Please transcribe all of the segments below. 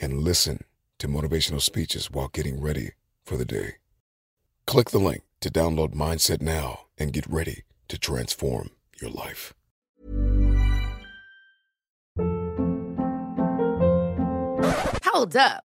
and listen to motivational speeches while getting ready for the day. Click the link to download Mindset now and get ready to transform your life. Hold up.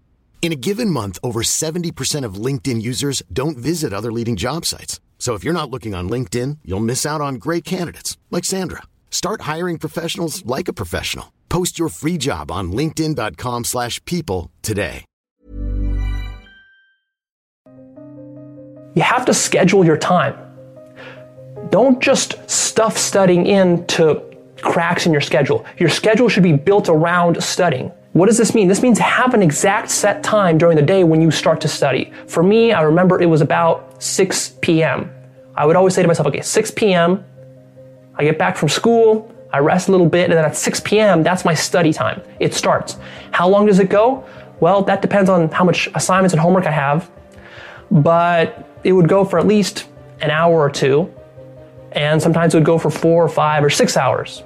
In a given month, over 70% of LinkedIn users don't visit other leading job sites. So if you're not looking on LinkedIn, you'll miss out on great candidates like Sandra. Start hiring professionals like a professional. Post your free job on linkedin.com/people today. You have to schedule your time. Don't just stuff studying into cracks in your schedule. Your schedule should be built around studying. What does this mean? This means have an exact set time during the day when you start to study. For me, I remember it was about 6 p.m. I would always say to myself, okay, 6 p.m., I get back from school, I rest a little bit, and then at 6 p.m., that's my study time. It starts. How long does it go? Well, that depends on how much assignments and homework I have, but it would go for at least an hour or two, and sometimes it would go for four or five or six hours.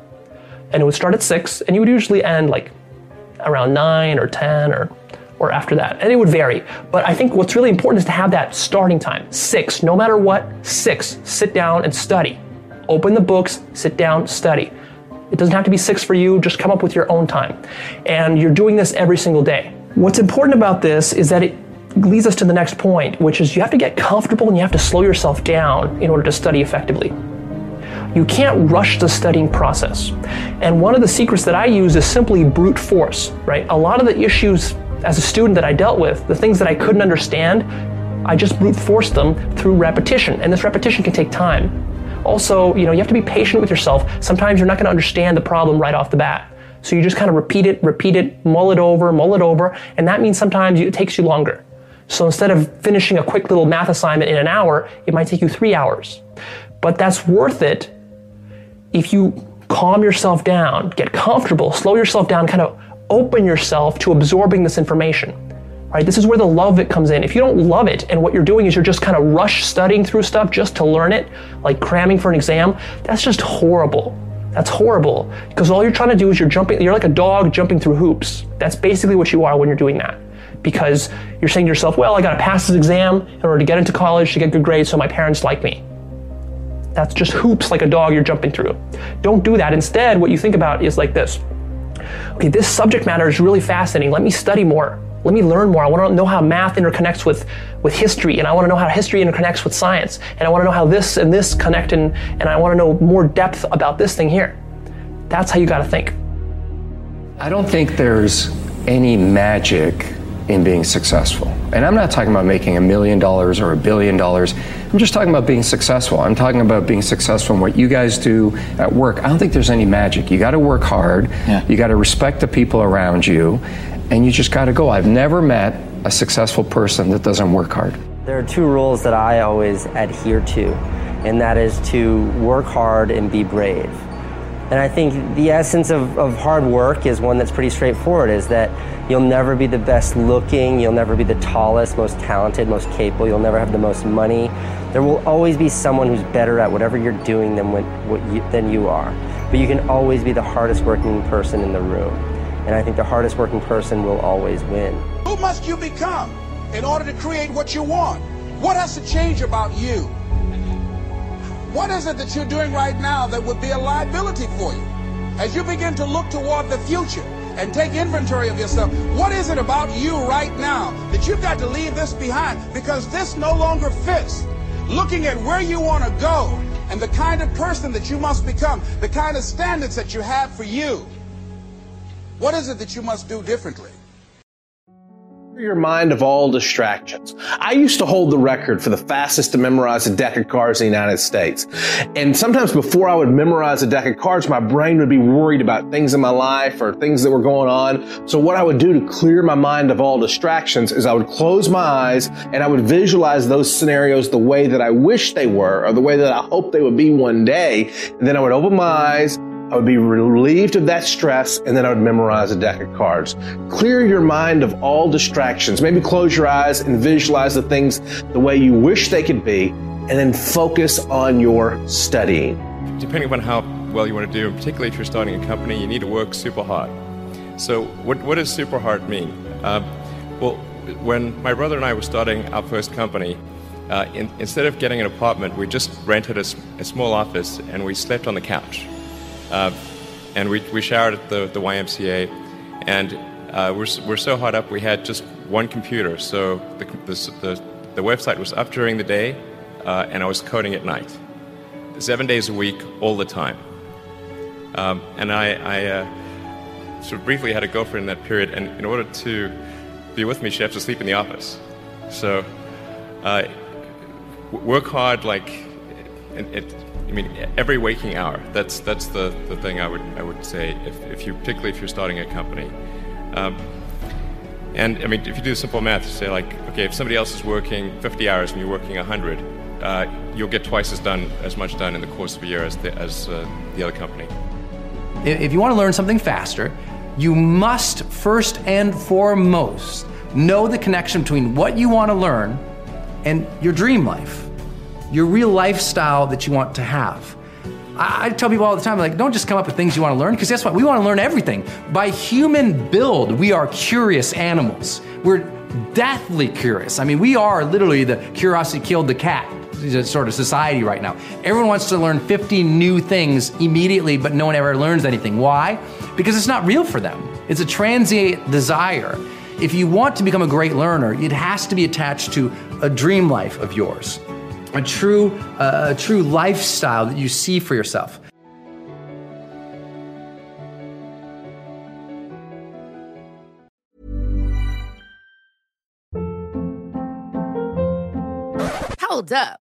And it would start at 6, and you would usually end like around 9 or 10 or or after that. And it would vary. But I think what's really important is to have that starting time. 6, no matter what, 6. Sit down and study. Open the books, sit down, study. It doesn't have to be 6 for you, just come up with your own time. And you're doing this every single day. What's important about this is that it leads us to the next point, which is you have to get comfortable and you have to slow yourself down in order to study effectively. You can't rush the studying process. And one of the secrets that I use is simply brute force, right? A lot of the issues as a student that I dealt with, the things that I couldn't understand, I just brute forced them through repetition. And this repetition can take time. Also, you know, you have to be patient with yourself. Sometimes you're not going to understand the problem right off the bat. So you just kind of repeat it, repeat it, mull it over, mull it over, and that means sometimes it takes you longer. So instead of finishing a quick little math assignment in an hour, it might take you three hours. But that's worth it if you calm yourself down, get comfortable, slow yourself down, kind of open yourself to absorbing this information. Right? This is where the love it comes in. If you don't love it and what you're doing is you're just kind of rush studying through stuff just to learn it, like cramming for an exam, that's just horrible. That's horrible because all you're trying to do is you're jumping, you're like a dog jumping through hoops. That's basically what you are when you're doing that. Because you're saying to yourself, well, I got to pass this exam in order to get into college, to get good grades so my parents like me. That's just hoops like a dog you're jumping through. Don't do that. Instead, what you think about is like this. Okay, this subject matter is really fascinating. Let me study more. Let me learn more. I want to know how math interconnects with, with history, and I want to know how history interconnects with science, and I want to know how this and this connect, and, and I want to know more depth about this thing here. That's how you got to think. I don't think there's any magic in being successful. And I'm not talking about making a million dollars or a billion dollars. I'm just talking about being successful. I'm talking about being successful in what you guys do at work. I don't think there's any magic. You got to work hard. Yeah. You got to respect the people around you, and you just got to go. I've never met a successful person that doesn't work hard. There are two rules that I always adhere to, and that is to work hard and be brave. And I think the essence of, of hard work is one that's pretty straightforward is that you'll never be the best looking, you'll never be the tallest, most talented, most capable, you'll never have the most money. There will always be someone who's better at whatever you're doing than, what, what you, than you are. But you can always be the hardest working person in the room. And I think the hardest working person will always win. Who must you become in order to create what you want? What has to change about you? What is it that you're doing right now that would be a liability for you? As you begin to look toward the future and take inventory of yourself, what is it about you right now that you've got to leave this behind because this no longer fits? Looking at where you want to go and the kind of person that you must become, the kind of standards that you have for you. What is it that you must do differently? Your mind of all distractions. I used to hold the record for the fastest to memorize a deck of cards in the United States. And sometimes before I would memorize a deck of cards, my brain would be worried about things in my life or things that were going on. So what I would do to clear my mind of all distractions is I would close my eyes and I would visualize those scenarios the way that I wish they were or the way that I hope they would be one day. And then I would open my eyes I would be relieved of that stress and then I would memorize a deck of cards. Clear your mind of all distractions. Maybe close your eyes and visualize the things the way you wish they could be and then focus on your studying. Depending upon how well you want to do, and particularly if you're starting a company, you need to work super hard. So, what, what does super hard mean? Uh, well, when my brother and I were starting our first company, uh, in, instead of getting an apartment, we just rented a, a small office and we slept on the couch. Uh, and we, we showered at the, the YMCA, and uh, we're, we're so hot up we had just one computer. So the, the, the, the website was up during the day, uh, and I was coding at night. Seven days a week, all the time. Um, and I, I uh, sort of briefly had a girlfriend in that period, and in order to be with me, she had to sleep in the office. So uh, work hard, like, it, it I mean, every waking hour. That's that's the, the thing I would I would say if, if you particularly if you're starting a company. Um, and I mean, if you do simple math, say like, okay, if somebody else is working 50 hours and you're working 100, uh, you'll get twice as done as much done in the course of a year as the, as uh, the other company. If you want to learn something faster, you must first and foremost know the connection between what you want to learn and your dream life your real lifestyle that you want to have. I, tell people all the time, like, don't just come up with things you want to learn, because guess what? We want to learn everything. By human build, we are curious animals. We're deathly curious. I mean, we are literally the curiosity killed the cat sort of society right now. Everyone wants to learn 50 new things immediately, but no one ever learns anything. Why? Because it's not real for them. It's a transient desire. If you want to become a great learner, it has to be attached to a dream life of yours a true, uh, a true lifestyle that you see for yourself. Hold up.